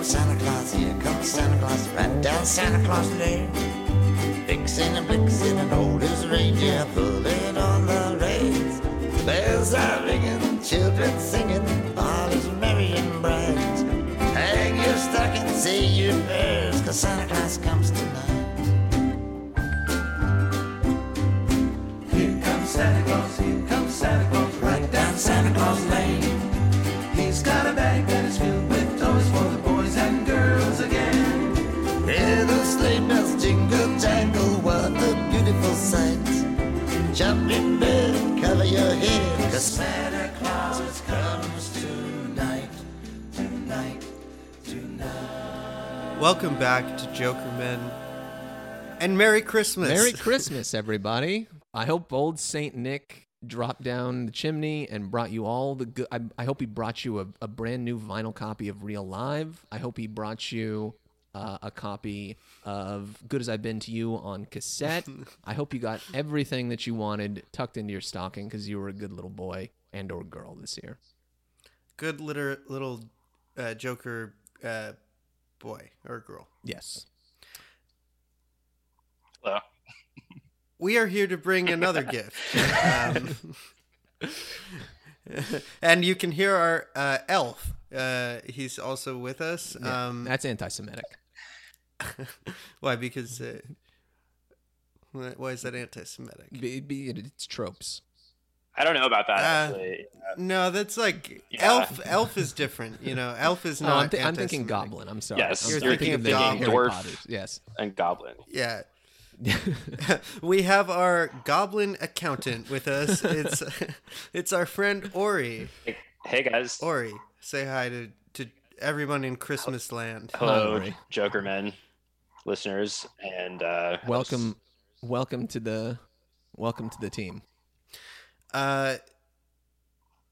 comes Santa Claus, here comes Santa Claus, right down Santa Claus Lane. Vixen and Blitzen and old as reindeer, pulling on the reins. Bells are ringing, children singing, all is merry and bright. Hang your stocking, say your prayers, cause Santa Claus comes tonight. Head, cause Santa Claus comes tonight, tonight, tonight. Welcome back to Joker Men. And Merry Christmas. Merry Christmas, everybody. I hope old Saint Nick dropped down the chimney and brought you all the good. I, I hope he brought you a, a brand new vinyl copy of Real Live. I hope he brought you uh, a copy of Good as I've Been to You on cassette. I hope you got everything that you wanted tucked into your stocking because you were a good little boy and or girl this year. Good little, little uh, Joker uh, boy or girl. Yes. Hello. We are here to bring another gift. Um, and you can hear our uh, elf. Uh, he's also with us. Yeah, Um, that's anti-Semitic. why? Because. Uh, why why is that anti Semitic? Be, be, it's tropes. I don't know about that. Uh, actually. No, that's like Yeah. elf. Elf is different. You know, elf is No, not. I'm, thi- I'm thinking. Goblin. I'm sorry. Yes, I'm You're sorry. thinking of the Goblin. Dwarf. Yes. and Goblin. Yeah. we have our goblin accountant with us. It's it's our friend Ori. Hey, hey guys. Ori, say hi to to everyone in Christmas land. Hello, Ori. Joker men, listeners, and uh, welcome, welcome to the, welcome to the team. Uh,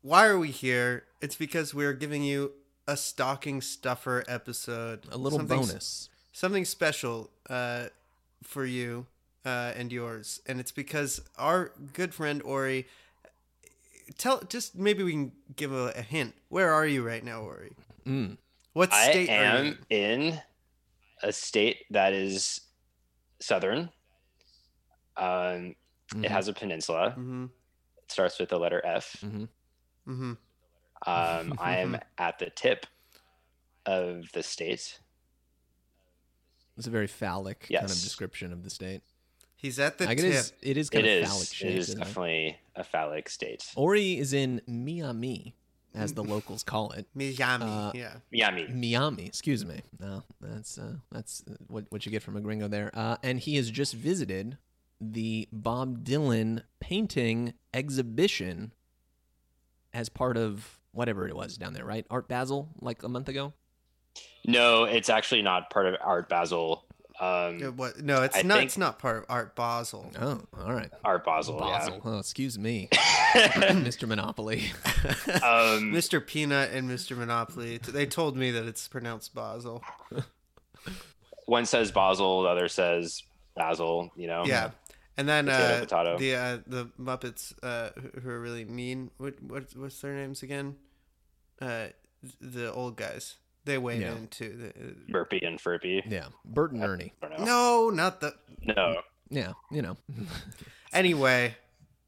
why are we here? It's because we're giving you a stocking stuffer episode. A little Something- bonus. something special uh, for you uh, and yours, and it's because our good friend Ori. Tell just maybe we can give a, a hint. Where are you right now, Ori? Mm. What I state are you? am in a state that is southern. Um, Mhm. It has a peninsula. Mm-hmm. It starts with the letter F. hmm Mm-hmm. Um, I am at the tip of the state. It's a very phallic kind of description of the state. He's at the I tip. guess it is kind It of phallic is. shaped. It is isn't it? definitely a phallic state. Ori is in Miami, as the locals call it. Miami. Uh, yeah. Miami. Miami, excuse me. No, that's uh, that's what what you get from a gringo there. Uh, and he has just visited the Bob Dylan painting exhibition as part of whatever it was down there, right? Art Basel, like a month ago. No, it's actually not part of Art Basel. Um, what? No, it's I not. think- It's not part of Art Basel. Oh, all right. Art Basel. Basel. Oh, excuse me, Mr. Monopoly. um, Mr. Peanut and Mr. Monopoly. They told me that it's pronounced Basel. one says Basel, the other says Basil. You know. Yeah. And then uh, the uh, the Muppets uh, who- who are really mean. What what what's their names again? Uh, the old guys. They weigh Yeah. in too. The- Burpee and Furpy. Yeah, Bert and Ernie. I don't know. no, not the. No. Yeah, you know. Anyway,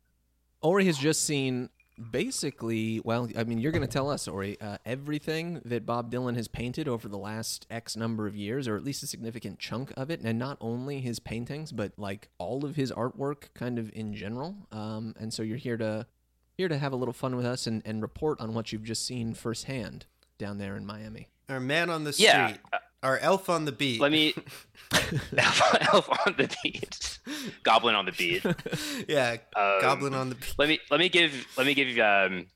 Ori has just seen basically, well, I mean, you're going to tell us, Ori, uh, everything that Bob Dylan has painted over the last X number of years, or at least a significant chunk of it, and not only his paintings, but like all of his artwork, kind of in general. Um, and so you're here to here to have a little fun with us and, and report on what you've just seen firsthand down there in Miami. Our man on the street, Yeah. our elf on the beat. Let me. elf, elf on the beat. Goblin on the beat. yeah, Um, goblin on the beat. Let me let me give let me give um,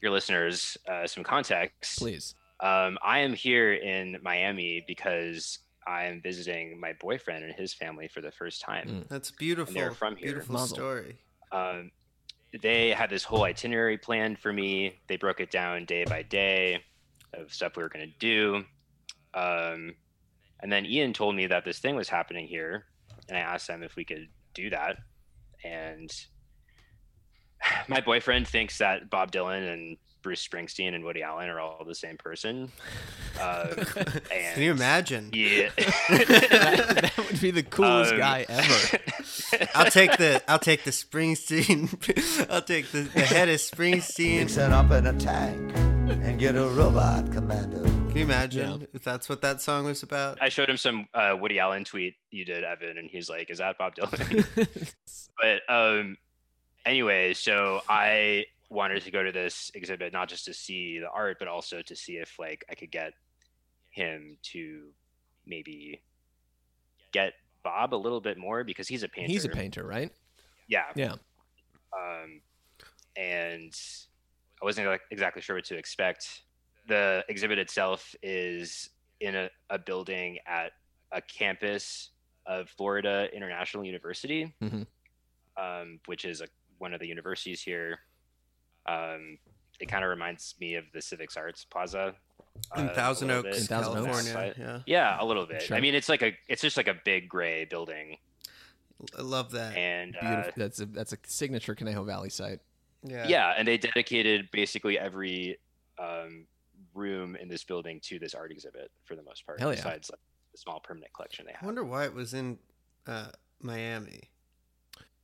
your listeners uh, some context. Please. Um, I am here in Miami because I am visiting my boyfriend and his family for the first time. Mm. That's beautiful. they're from here. Beautiful Mazel. story. Um, they had this whole itinerary planned for me. They broke it down day by day of stuff we were going to do. Um, and then Ian told me that this thing was happening here, and I asked them if we could do that. And my boyfriend thinks that Bob Dylan and Bruce Springsteen and Woody Allen are all the same person. Um, and Can you imagine? Yeah. that, that would be the coolest Um, guy ever. I'll take the I'll take the Springsteen. I'll take the, the head of We Springsteen. set up an attack and get a robot commando. Can you imagine Yeah. if that's what that song was about? I showed him some uh, Woody Allen tweet you did, Evan, and he's like, "Is that Bob Dylan?" but um, anyway, so I wanted to go to this exhibit not just to see the art, but also to see if like I could get him to maybe get Bob a little bit more because he's a painter. He's a painter, right? Yeah. Yeah. um, and I wasn't like, exactly sure what to expect. The exhibit itself is in a, a building at a campus of Florida International University, Mhm. um, which is a, one of the universities here. Um, it kind of reminds me of the Civics Arts Plaza In uh, a Thousand Oaks, In Thousand Oaks. California. But- Yeah, Yeah, a little bit. Sure. I mean, it's like a, it's just like a big gray building, I love that. and uh, Beautiful. that's a that's a signature Conejo Valley site. Yeah. yeah and they dedicated basically every um, room in this building to this art exhibit for the most part Hell yeah. besides like the small permanent collection they have I wonder why it was in uh, Miami.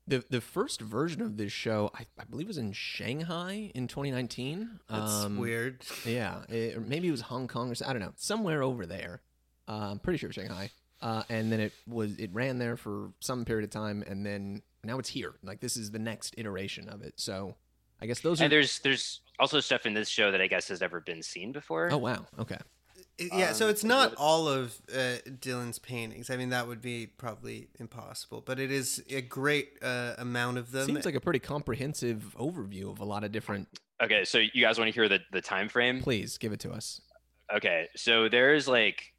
The the first version of this show, I, I believe, was in Shanghai in 2019. That's Um, weird. Yeah, it, or maybe it was Hong Kong or so- I don't know, somewhere over there. Uh, I'm pretty sure Shanghai. Uh, and then it was it ran there for some period of time, and then now it's here. Like this is the next iteration of it. So I guess those are. and there's there's also stuff in this show that i guess has never been seen before Oh wow. Okay. It- yeah, so um, it's not it- all of uh, Dylan's paintings. I mean, that would be probably impossible, but it is a great uh, amount of them. Seems like a pretty comprehensive overview of a lot of different. okay so you guys want to hear the the time frame Please give it to us. okay so there's like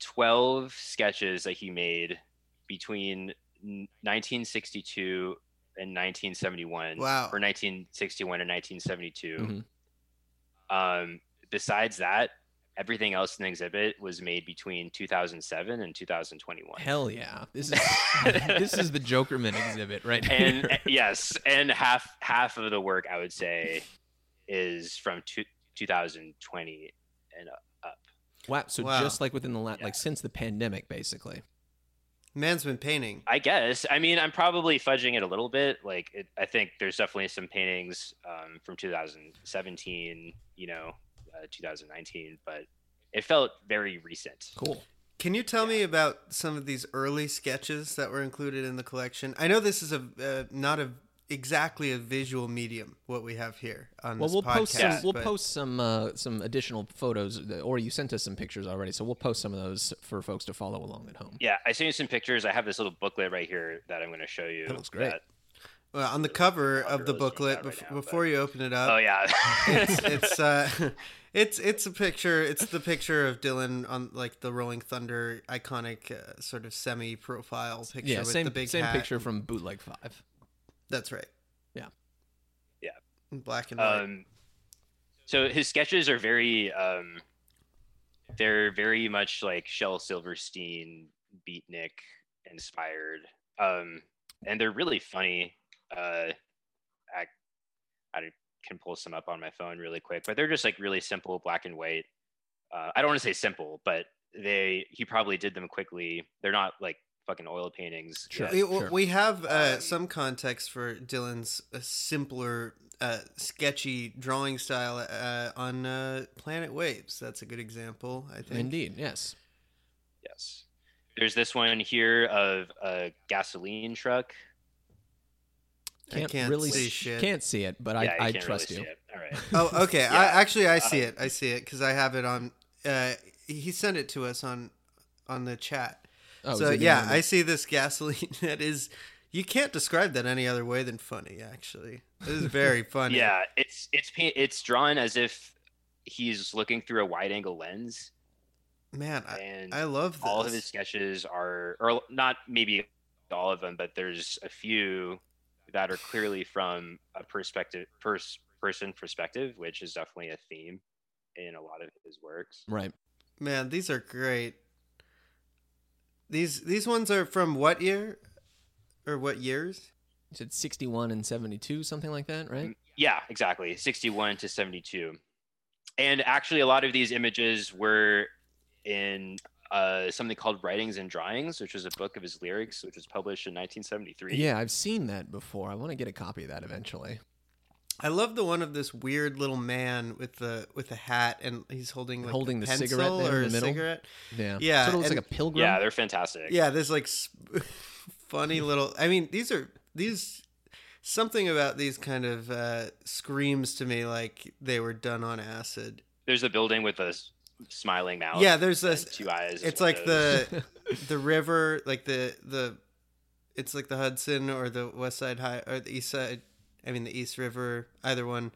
12 sketches that he made between n- 1962 and 1971 Wow. or 1961 and 1972 Mhm. um besides that everything else in the exhibit was made between 2007 and 2021 Hell yeah! This is this is the Jokerman exhibit right and here. yes and half half of the work i would say is from two, 2020 and up wow. So Wow. just like within the la- Yeah. like since the pandemic, basically. Man's been painting. I guess. I mean, I'm probably fudging it a little bit. Like, it, I think there's definitely some paintings um, from 2017, you know, uh, 2019, but it felt very recent. Cool. Can you tell me about some of these early sketches that were included in the collection? I know this is a uh, not a exactly a visual medium what we have here on Well, this we'll podcast. post some. We'll post some uh, some additional photos, or you sent us some pictures already, so we'll post some of those for folks to follow along at home. Yeah, I sent you some pictures. I have this little booklet right here that I'm going to show you. That looks great. well, on the cover of the booklet right bef- now, before you open it up. oh, yeah. it's it's uh it's it's a picture it's the picture of dylan on like the rolling thunder iconic uh, sort of semi profile picture Yeah, with same the big same hat. picture from Bootleg Five. That's right Yeah. Yeah. Black and white um, so his sketches are very, um, they're very much like Shel Silverstein, Beatnik inspired. Um, and they're really funny. Uh, I, I can pull some up on my phone really quick, but they're just like really simple black and white. Uh, I don't want to say simple, but they he probably did them quickly. They're not like fucking oil paintings. Sure. yet. we, sure. we have uh, Um, some context for dylan's uh, simpler uh, sketchy drawing style uh, on uh, planet waves that's a good example i think Indeed, yes. Yes. There's this one here of a gasoline truck. I can't really see s- shit. Can't see it, but yeah, I, I can't trust really you. see it. All right. Oh, okay. I actually I see Uh, it. I see it because I have it on. Uh, he sent it to us on on the chat. Oh, so yeah, I see this gasoline. That is, you can't describe that any other way than funny. Actually, it is very funny. Yeah, it's it's it's drawn as if he's looking through a wide angle lens, man, I, and I love this. all of his sketches are, or not maybe all of them, but there's a few that are clearly from a perspective, pers- person perspective, which is definitely a theme in a lot of his works. right. Man, these are great. These these ones are from what year, or what years? You said 61 and 72, something like that, right? Yeah, exactly. 61 to 72. And actually, a lot of these images were in uh, something called Writings and Drawings, which was a book of his lyrics, which was published in 1973. Yeah, I've seen that before. I want to get a copy of that eventually. I love the one of this weird little man with the with a hat and he's holding like Holding a the pencil cigarette there in or the middle. cigarette. Yeah. Yeah, Sort of looks and- like a pilgrim. Yeah, they're fantastic. Yeah, there's like funny little. I mean, these are these. Something about these kind of uh, screams to me like they were done on acid. There's a building with a s- smiling mouth. Yeah, there's this. two eyes. It's like the the river, like the the. It's like the Hudson or the West Side High or the East Side. I mean the East River. Either one.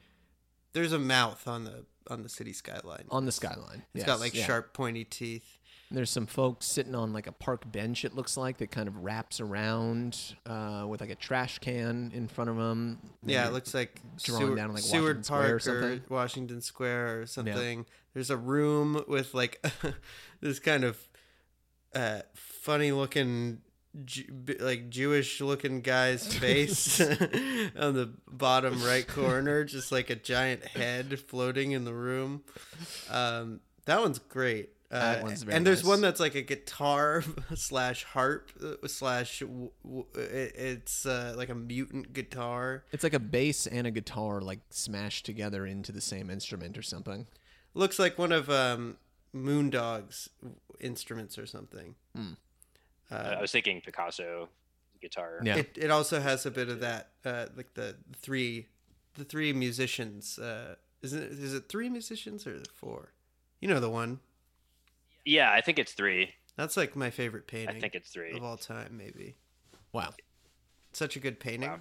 There's a mouth on the on the city skyline. on the skyline. It's Yes, got like yeah. sharp, pointy teeth. There's some folks sitting on like a park bench. It looks like that kind of wraps around uh, with like a trash can in front of them. Yeah, it looks like drawn Seward, down, like, Seward Washington Square or Park or. Washington Square or something. There's a room with like this kind of uh, funny looking, Ju- like Jewish looking guy's face on the bottom right corner, just like a giant head floating in the room. Um, that one's great. Uh, That one's very and there's nice. one that's like a guitar slash harp uh, slash w- w- it's uh, like a mutant guitar. It's like a bass and a guitar like smashed together into the same instrument or something. Looks like one of um, Moondog's instruments or something. Uh, I was thinking Picasso guitar. Yeah. It it also has a bit of that, uh, like the three, the three musicians. Uh, is it is it three musicians or four? You know the one. Yeah, I think it's three. That's like my favorite painting. I think it's three. of all time. Maybe Wow. such a good painting. Wow.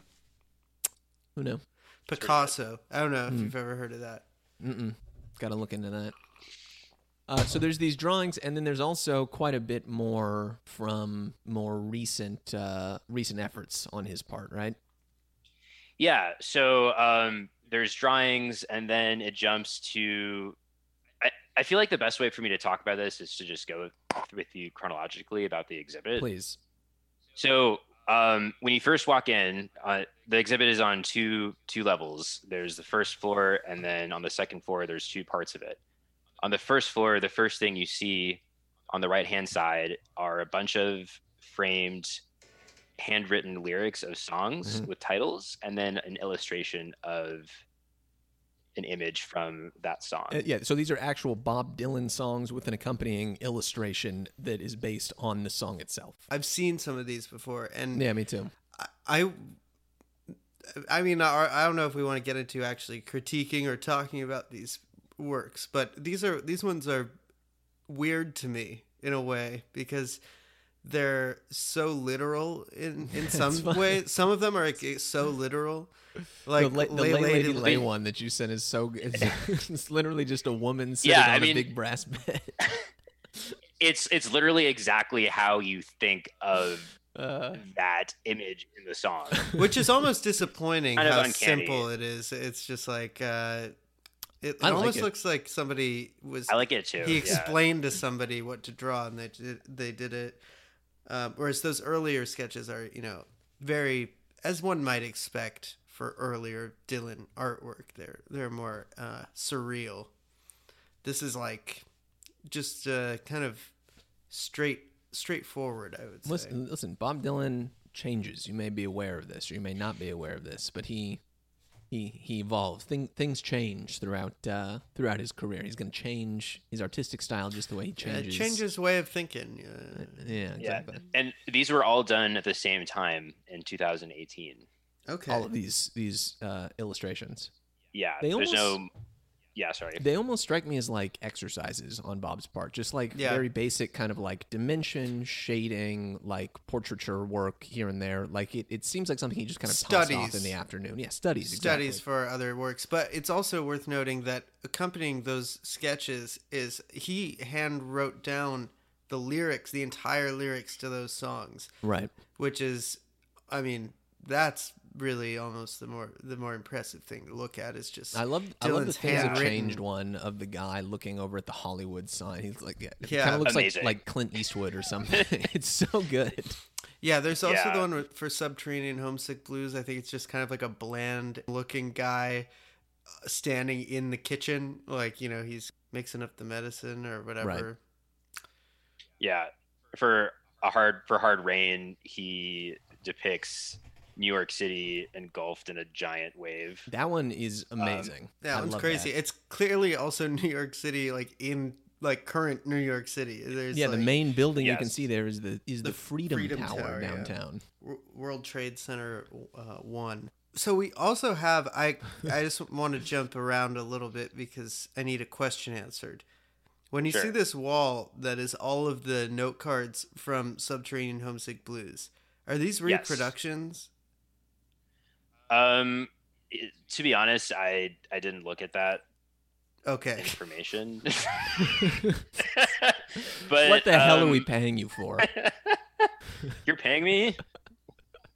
Who knew? Picasso. I don't know if you've ever heard of that. Mm-mm. Got to look into that. Uh, so there's these drawings, and then there's also quite a bit more from more recent uh, recent efforts on his part, right? Yeah. So um, there's drawings, and then it jumps to. I, I feel like the best way for me to talk about this is to just go with you chronologically about the exhibit. Please. So um, when you first walk in, uh, the exhibit is on two two levels. There's the first floor, and then on the second floor, there's two parts of it. On the first floor, the first thing you see on the right hand side are a bunch of framed, handwritten lyrics of songs Mhm. with titles, and then an illustration of an image from that song. Uh, yeah. So these are actual Bob Dylan songs with an accompanying illustration that is based on the song itself. I've seen some of these before, and Yeah, me too. I, I mean, I, I don't know if we want to get into actually critiquing or talking about these works, but these are these ones are weird to me in a way because they're so literal in in some way. Some of them are like so literal, like the, la- the Lay lay, lady, Lady lay Lay- one that you sent is so good. It's, it's literally just a woman sitting Yeah, on I a mean- big brass bed. it's it's literally exactly how you think of Uh, that image in the song. which is almost disappointing Kind how uncanny. simple it is. It's just like uh, it, it I like almost it. looks like somebody was I like it too. he yeah. explained to somebody what to draw and they did, they did it um, whereas those earlier sketches are you know very as one might expect for earlier dylan artwork they're they're more uh, surreal this is like just uh, kind of straight straightforward i would say listen, listen. Bob Dylan changes. You may be aware of this, or you may not be aware of this, but he he he evolves. Thing, things change throughout uh, throughout his career. He's going to change his artistic style just the way he changes. changes way of thinking uh, Yeah, Yeah, and these were all done at the same time in 2018. okay All of these these uh, illustrations. Yeah, They there's almost- no. Yeah, sorry. They almost strike me as like exercises on Bob's part, just like Yeah. very basic kind of like dimension, shading, like portraiture work here and there. Like it, it seems like something he just kind of tossed off Studies. in the afternoon. Yeah, studies. studies exactly. for other works but it's also worth noting that accompanying those sketches is he hand wrote down the lyrics the entire lyrics to those songs Right. which is i mean that's really almost the more the more impressive thing to look at is just I love I love the Dylan's things that changed one of the guy looking over at the Hollywood sign. He's like, yeah, it Yeah. kind of looks like Amazing. like Clint Eastwood or something. it's so good. Yeah, there's also Yeah. the one for Subterranean Homesick Blues. I think it's just kind of like a bland looking guy uh, standing in the kitchen, like you know he's mixing up the medicine or whatever. Yeah, for a hard for hard rain, he depicts New York City engulfed in a giant wave. That one is amazing. That I one's crazy. that. It's clearly also New York City, like in like current New York City. There's yeah, the main building you can see there is the is the, The Freedom, Freedom Tower, Tower, downtown. W- World Trade Center uh, one. So we also have I I just want to jump around a little bit because I need a question answered. When you see this wall that is all of the note cards from Subterranean Homesick Blues, are these Yes. Reproductions? Um, it- to be honest, I I didn't look at that Okay. information. but what the hell are we um, paying you for? You're paying me?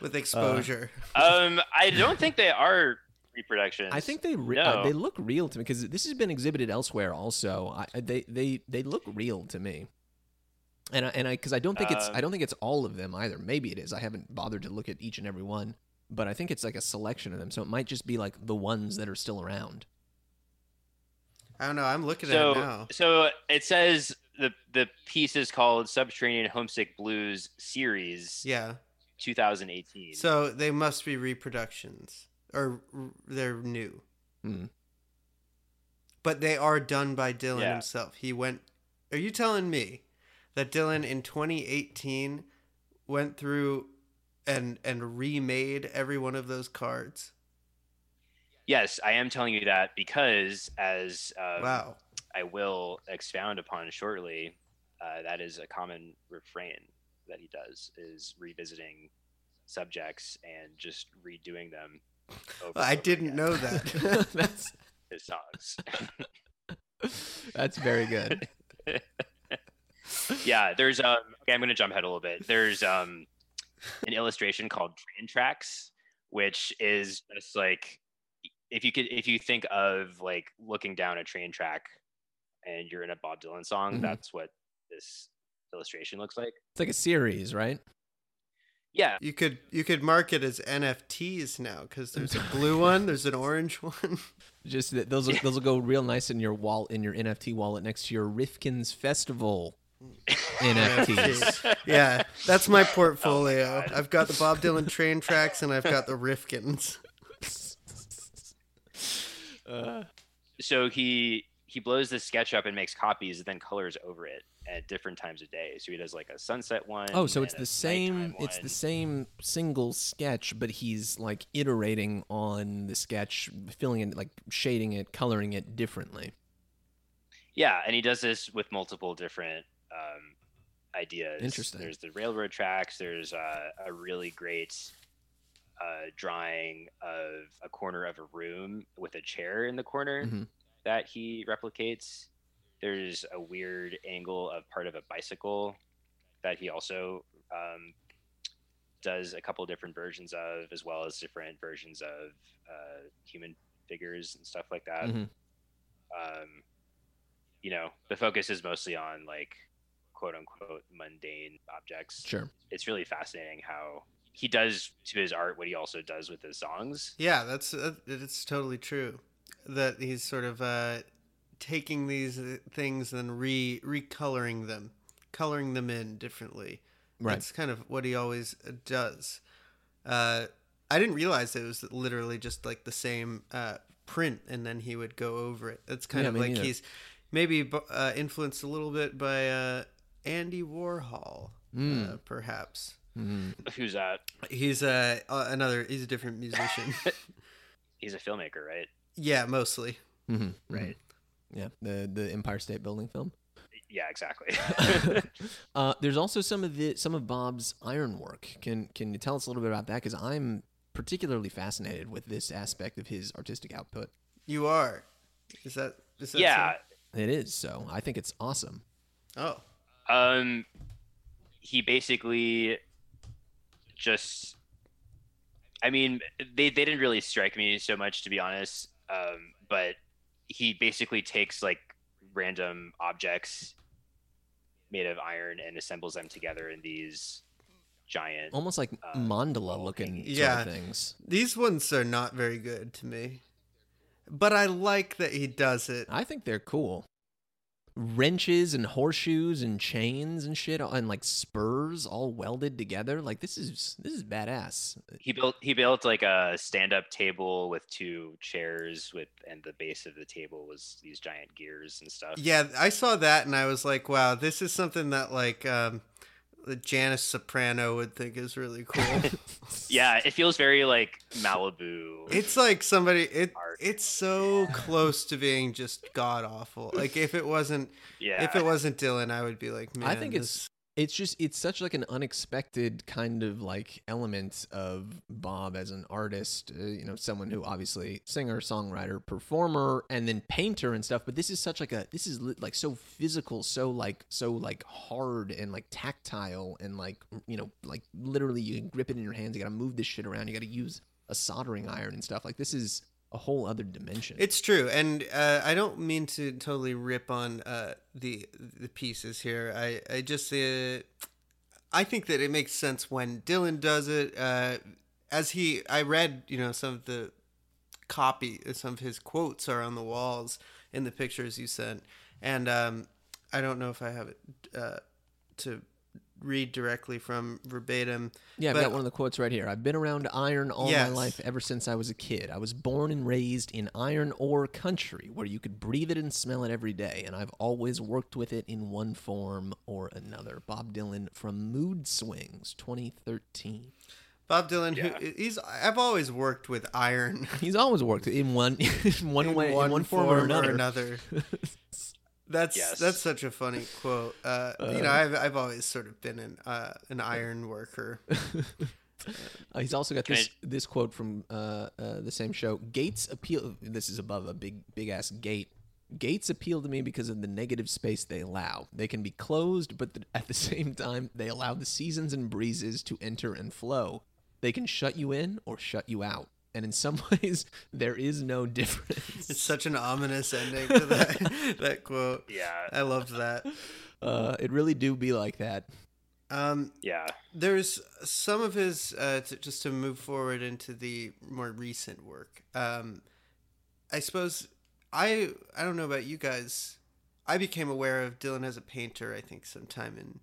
With exposure. Um, I don't think they are reproductions. I think they re- uh, they look real to me because this has been exhibited elsewhere. Also, I, I- they they they look real to me. And I, and I because I don't think it's Uh, I don't think it's all of them either. Maybe it is. I haven't bothered to look at each and every one, but I think it's like a selection of them. So it might just be like the ones that are still around. I don't know. I'm looking so at it now. so it says the the piece is called Subterranean Homesick Blues Series Yeah. 2018. So they must be reproductions, or they're new. Hmm. But they are done by Dylan Yeah. himself. He went. Are you telling me that Dylan in 2018 went through and and remade every one of those cards? yes, I am telling you that because as um, wow. I will expound upon shortly, uh, that is a common refrain that he does is revisiting subjects and just redoing them. Over I over didn't again, know that. that's his songs. that's very good. yeah, there's um. Okay, I'm gonna jump ahead a little bit. There's um, an illustration called Train Tracks, which is just like if you could if you think of like looking down a train track and you're in a Bob Dylan song, Mhm. that's what this illustration looks like. It's like a series, right? Yeah, You could you could mark it as NFTs now because there's a blue one, there's an orange one. Just that those will, those will go real nice in your wall in your NFT wallet next to your Rifkin's Festival NFTs. yeah, that's my portfolio. Oh God. I've got the Bob Dylan train tracks and I've got the Rifkins. so he he blows this sketch up and makes copies and then colors over it at different times of day. So he does like a sunset one. Oh, so it's the same it's the same single sketch, but he's like iterating on the sketch, filling it like shading it, coloring it differently. Yeah, and he does this with multiple different ideas. Interesting. There's the railroad tracks. There's uh, a really great uh, drawing of a corner of a room with a chair in the corner Mhm. that he replicates. There's a weird angle of part of a bicycle that he also um, does a couple different versions of, as well as different versions of uh, human figures and stuff like that Mhm. um, you know, the focus is mostly on like quote unquote mundane objects. Sure. It's really fascinating how he does to his art what he also does with his songs. Yeah, that's uh, it's totally true. That he's sort of uh, taking these uh, things and re recoloring them, coloring them in differently. Right. That's kind of what he always uh, does. Uh, I didn't realize it was literally just like the same uh, print, and then he would go over it. It's kind Yeah, of like neither. he's maybe uh, influenced a little bit by uh, Andy Warhol, uh, Mm. perhaps. Mhm. Who's that? He's uh, uh, another. He's a different musician. He's a filmmaker, right? yeah, mostly. Mhm. Right. Yeah. The the Empire State Building film. Yeah, exactly. uh, there's also some of the some of Bob's ironwork. Can can you tell us a little bit about that? Because I'm particularly fascinated with this aspect of his artistic output. You are. Is that? Is that yeah. It is so. I think it's awesome. Oh. Um, he basically just. I mean, they, they didn't really strike me so much, to be honest. Um, but he basically takes like random objects made of iron and assembles them together in these giant. Almost like Uh, mandala looking sort Yeah. of things. These ones are not very good to me. But I like that he does it. I think they're cool. Wrenches and horseshoes and chains and shit and like spurs all welded together. Like this is this is badass. He built he built like a stand up table with two chairs with and the base of the table was these giant gears and stuff. Yeah, I saw that and I was like, wow, this is something that like um Janice Soprano would think is really cool. Yeah, it feels very like Malibu. it's like somebody it Art. it's so close to being just god awful. Like if it wasn't yeah. if it wasn't Dylan, I would be like, man, I think this- it's just it's such like an unexpected kind of like element of Bob as an artist, uh, you know, someone who obviously singer, songwriter, performer, and then painter and stuff. But this is such like a this is like so physical, so like so like hard and like tactile and like you know like literally you can grip it in your hands. You got to move this shit around. You got to use a soldering iron and stuff. Like this is a whole other dimension. It's true, and uh, I don't mean to totally rip on uh, the the pieces here. I I just uh, I think that it makes sense when Dylan does it. Uh, as he, I read, you know, some of the copy, some of his quotes are on the walls in the pictures you sent, and um, I don't know if I have it uh, to read directly from verbatim. Yeah, I've But- got one of the quotes right here. I've been around iron all Yes. my life ever since I was a kid. I was born and raised in iron ore country where you could breathe it and smell it every day, and I've always worked with it in one form or another. Bob Dylan from Mood Swings 2013. Bob Dylan, Yeah. who he's I've always worked with iron. He's always worked in one in one in way in one form, or another. That's Yes. that's such a funny quote. Uh, you know, I've I've always sort of been an uh, an iron worker. Uh, he's also got Can this this quote from uh, uh, the same show. Gates appeal. This is above a big big ass gate. Gates appeal to me because of the negative space they allow. They can be closed, but th- at the same time, they allow the seasons and breezes to enter and flow. They can shut you in or shut you out. And in some ways, there is no difference. It's such an ominous ending to that that quote. Yeah. I loved that. Uh, it really do be like that. Um, Yeah. there's some of his uh, to, just to move forward into the more recent work. Um, I suppose I I don't know about you guys. I became aware of Dylan as a painter. I think sometime in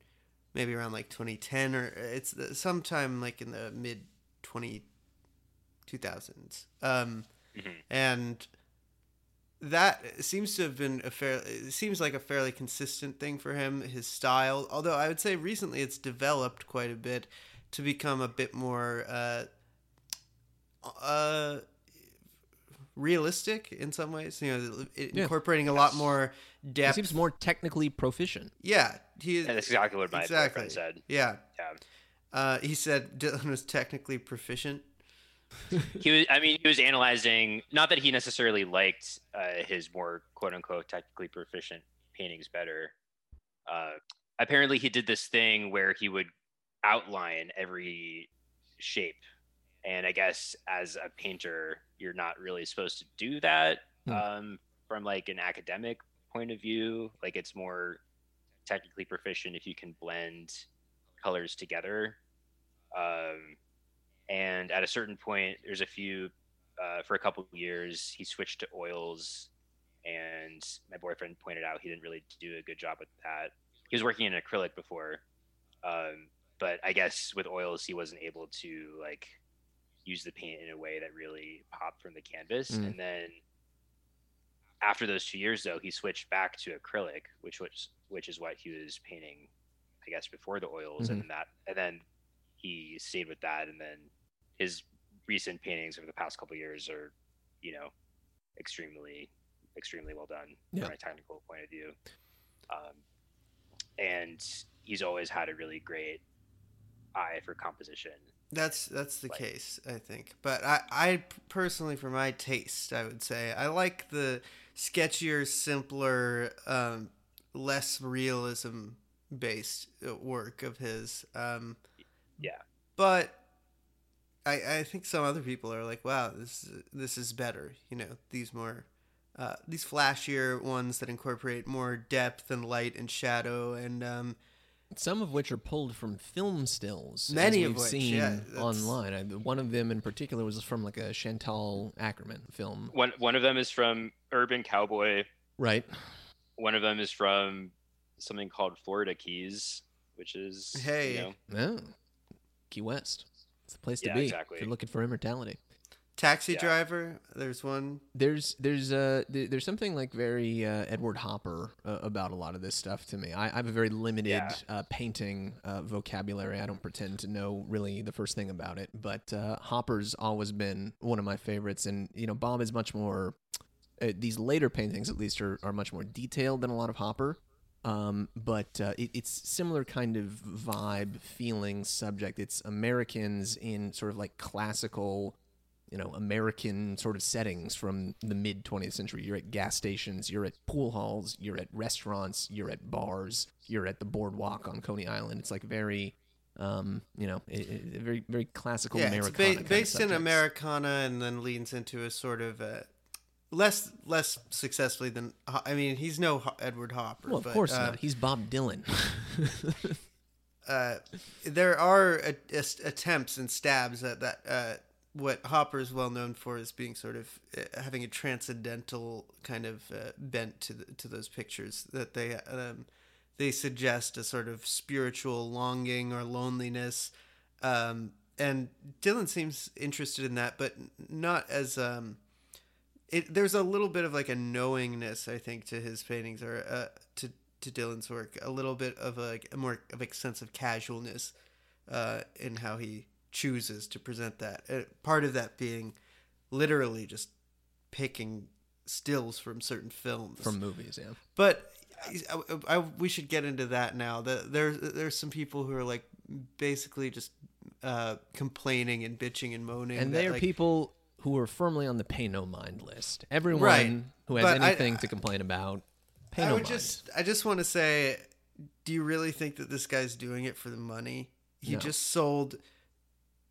maybe around like 2010 or it's the, sometime like in the mid 20 2000s. Um, and that seems to have been a fair it seems like a fairly consistent thing for him his style although i would say recently it's developed quite a bit to become a bit more uh uh realistic in some ways you know it- Yeah. incorporating a lot more He depth seems more technically proficient. yeah he And that's exactly what my exactly boyfriend said. yeah Yeah. uh he said dylan was technically proficient He was I mean, he was analyzing not that he necessarily liked uh, his more quote unquote technically proficient paintings better. Uh, apparently he did this thing where he would outline every shape. And I guess as a painter, you're not really supposed to do that Hmm. um, from like an academic point of view. Like it's more technically proficient if you can blend colors together. Um, and at a certain point, there's a few uh, for a couple of years he switched to oils, and my boyfriend pointed out he didn't really do a good job with that. He was working in acrylic before, um, but I guess with oils he wasn't able to like use the paint in a way that really popped from the canvas. Mm. And then after those two years, though, he switched back to acrylic, which was which is what he was painting, I guess, before the oils, and that and then he stayed with that, and then his recent paintings over the past couple of years are, you know, extremely, extremely well done Yeah. from a technical point of view. Um, and he's always had a really great eye for composition. That's that's the Like- case, I think. But I, I personally, for my taste, I would say I like the sketchier, simpler, um, less realism based uh, work of his. Um, Yeah. but I, I think some other people are like, wow, this is, this is better. You know, these more. Uh, these flashier ones that incorporate more depth and light and shadow and um, some of which are pulled from film stills. Many of we've which, seen yeah, online. I, one of them in particular was from like a Chantal Akerman film. One one of them is from Urban Cowboy. Right. One of them is from something called Florida Keys, which is Hey. you know, Oh, Key West. It's the place to be exactly. if you're looking for immortality. Taxi Yeah. driver. There's one. There's there's uh there, there's something like very uh, Edward Hopper uh, about a lot of this stuff to me. I, I have a very limited Yeah. uh, painting uh, vocabulary. I don't pretend to know really the first thing about it, but uh, Hopper's always been one of my favorites. And you know, Bob is much more. Uh, these later paintings, at least, are, are much more detailed than a lot of Hopper. Um, but uh, it, it's similar kind of vibe, feeling, subject. It's Americans in sort of like classical you know, American sort of settings from the mid 20th century. You're at gas stations, you're at pool halls, you're at restaurants, you're at bars, you're at the boardwalk on Coney Island. It's like very, um, you know, it, it, very very classical yeah, it's Americana. ba- kind of based in. Americana and then leans into a sort of uh, less less successfully than I mean he's no Edward Hopper. Well, of but, course uh, not. He's Bob Dylan. uh, there are a, a- attempts and stabs at that. Uh, what Hopper is well known for is being sort of uh, having a transcendental kind of uh, bent to the, to those pictures that they um, they suggest a sort of spiritual longing or loneliness. Um, and Dylan seems interested in that, but not as um, it. There's a little bit of like a knowingness, I think, to his paintings or uh, to to Dylan's work. A little bit of a, a more of a sense of casualness uh, in how he chooses to present that. Uh, part of that being literally just picking stills from certain films from movies, yeah. but I, I, we should get into that now. The, there, there's some people who are like basically just uh, complaining and bitching and moaning. And that, they are like, people who are firmly on the pay no mind list. Everyone Right. who has But I- anything to complain about, pay I no would mind. just, I just want to say, do you really think that this guy's doing it for the money? He No. just sold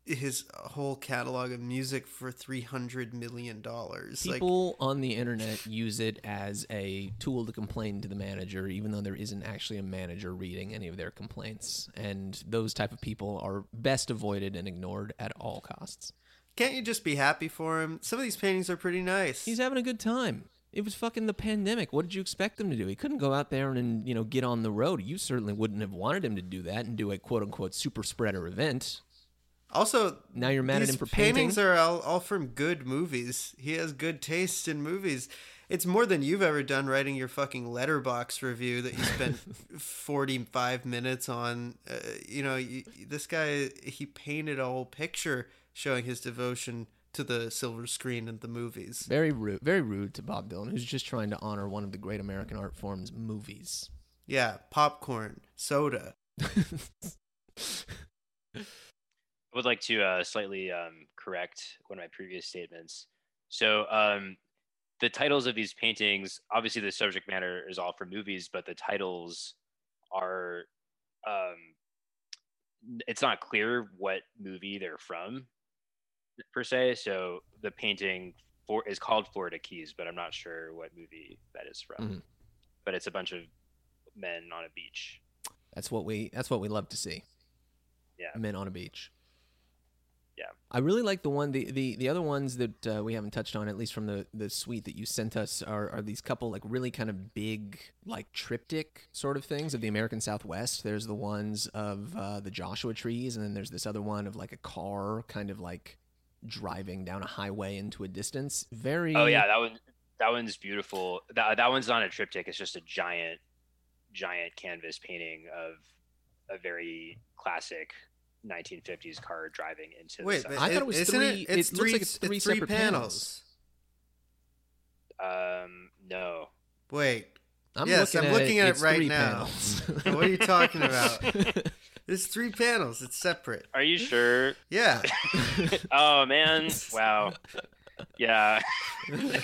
his whole catalog of music for three hundred million dollars. Like, People on the internet use it as a tool to complain to the manager, even though there isn't actually a manager reading any of their complaints. And those type of people are best avoided and ignored at all costs. Can't you just be happy for him? Some of these paintings are pretty nice. He's having a good time. It was fucking the pandemic. What did you expect him to do? He couldn't go out there and you know get on the road. You certainly wouldn't have wanted him to do that and do a quote unquote super spreader event. Also, Now you're mad at him for paintings painting? are all, all from good movies. He has good taste in movies. It's more than you've ever done writing your fucking Letterboxd review that you spent 45 minutes on. Uh, you know, you, this guy, he painted a whole picture showing his devotion to the silver screen and the movies. Very rude. Very rude to Bob Dylan, who's just trying to honor one of the great American art forms, movies. Yeah, popcorn, soda. I would like to uh, slightly um, correct one of my previous statements. So, um, the titles of these paintings, obviously, the subject matter is all for movies, but the titles are um, it's not clear what movie they're from, per se. So, the painting for is called Florida Keys, but I'm not sure what movie that is from. Mhm. But it's a bunch of men on a beach. That's what we. That's what we love to see. Yeah. Men on a beach. Yeah. I really like the one. The the, the other ones that uh, we haven't touched on, at least from the the suite that you sent us, are are these couple like really kind of big like triptych sort of things of the American Southwest. There's the ones of uh, the Joshua trees, and then there's this other one of like a car kind of like driving down a highway into a distance. Very. Oh yeah, that one that one's beautiful. That that one's not a triptych. It's just a giant, giant canvas painting of a very classic 1950s car driving into Wait, the. I thought it was isn't three- It? It's it looks three. like it's three three separate panels. Um, no. Wait, I'm Yes, looking I'm at looking it. at it It's right now. what are you talking about? There's three panels. It's separate. Are you sure? Yeah. oh man, wow. Yeah,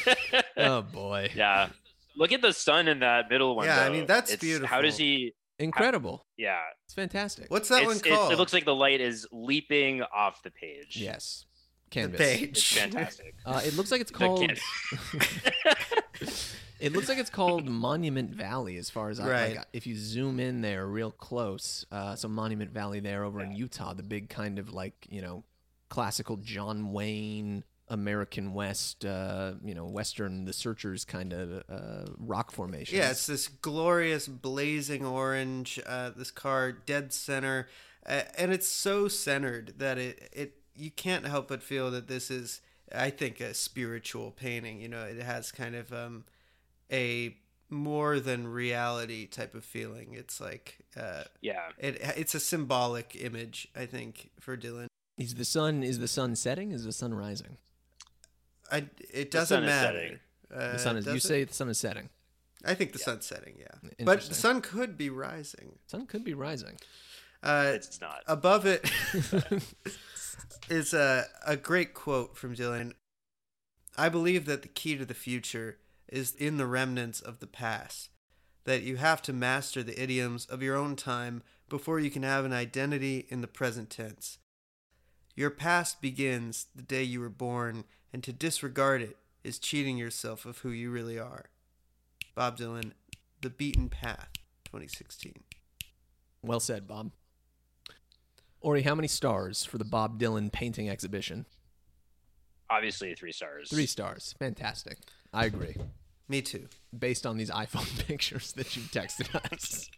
oh boy. yeah. Look at the sun in that middle one. Yeah, I mean, that's It's- How does he? Incredible. Yeah, It's fantastic. What's that It's- one it- called? It, looks like the light is leaping off the page. Yes. the Canvas. page. it's fantastic. Uh, it looks like it's The called. It looks like it's called Monument Valley, as far as I Right. like. If you zoom in there real close, uh, so Monument Valley there over in Utah, the big kind of like you know classical John Wayne American West, uh, you know Western The Searchers kind of uh, rock formation. Yeah, it's this glorious blazing orange. Uh, this car dead center, uh, and it's so centered that it it you can't help but feel that this is, I think, a spiritual painting. You know, it has kind of um, a more than reality type of feeling. It's like uh, Yeah. it it's a symbolic image. I think for Dylan. Is the sun is the sun setting? Is the sun rising? I it doesn't sun matter. setting. Uh, The sun is. You say the sun is setting. I think the sun's setting. Yeah, but the sun could be rising. Sun could be rising. Uh, It's not. above it is a, a great quote from Dylan. I believe that the key to the future is in the remnants of the past, that you have to master the idioms of your own time before you can have an identity in the present tense. Your past begins the day you were born, and to disregard it is cheating yourself of who you really are. Bob Dylan, The Beaten Path, 2016. Well said, Bob. Ori, how many stars for the Bob Dylan painting exhibition? Obviously, three stars. Three stars. Fantastic. I agree. Me too. Based on these iPhone pictures that you texted us.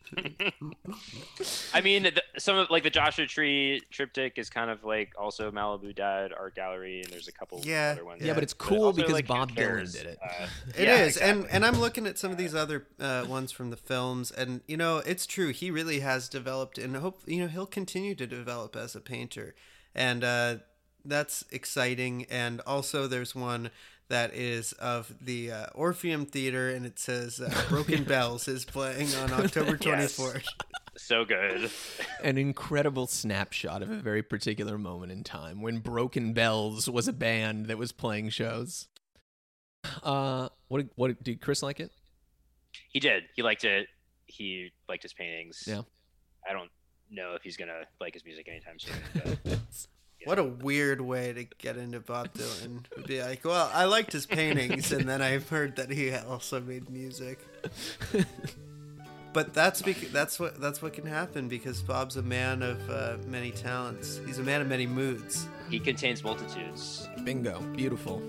I mean, the, some of like the Joshua Tree triptych is kind of like also Malibu Dad Art Gallery, and there's a couple Yeah. other ones. Yeah, but it's cool also, because like, Bob Dylan did it. Uh, It yeah, is, and and I'm looking at some of these other uh, ones from the films, and you know, it's true. He really has developed, and hope you know he'll continue to develop as a painter, and uh, that's exciting. And also, there's one that is of the uh, Orpheum Theater, and it says uh, "Broken Bells" is playing on October Yes. 24th. so good. An incredible snapshot of a very particular moment in time when Broken Bells was a band that was playing shows. Uh, what what did Chris like it? He did. He liked it. He liked his paintings. Yeah. I don't know if he's gonna like his music anytime soon. What a weird way to get into Bob Dylan. Be like, well, I liked his paintings, and then I heard that he also made music. but that's bec- that's what that's what can happen because Bob's a man of uh, many talents. He's a man of many moods. He contains multitudes. Bingo. Beautiful.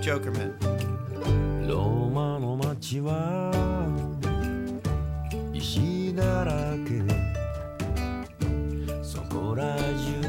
Jokerman. そこら中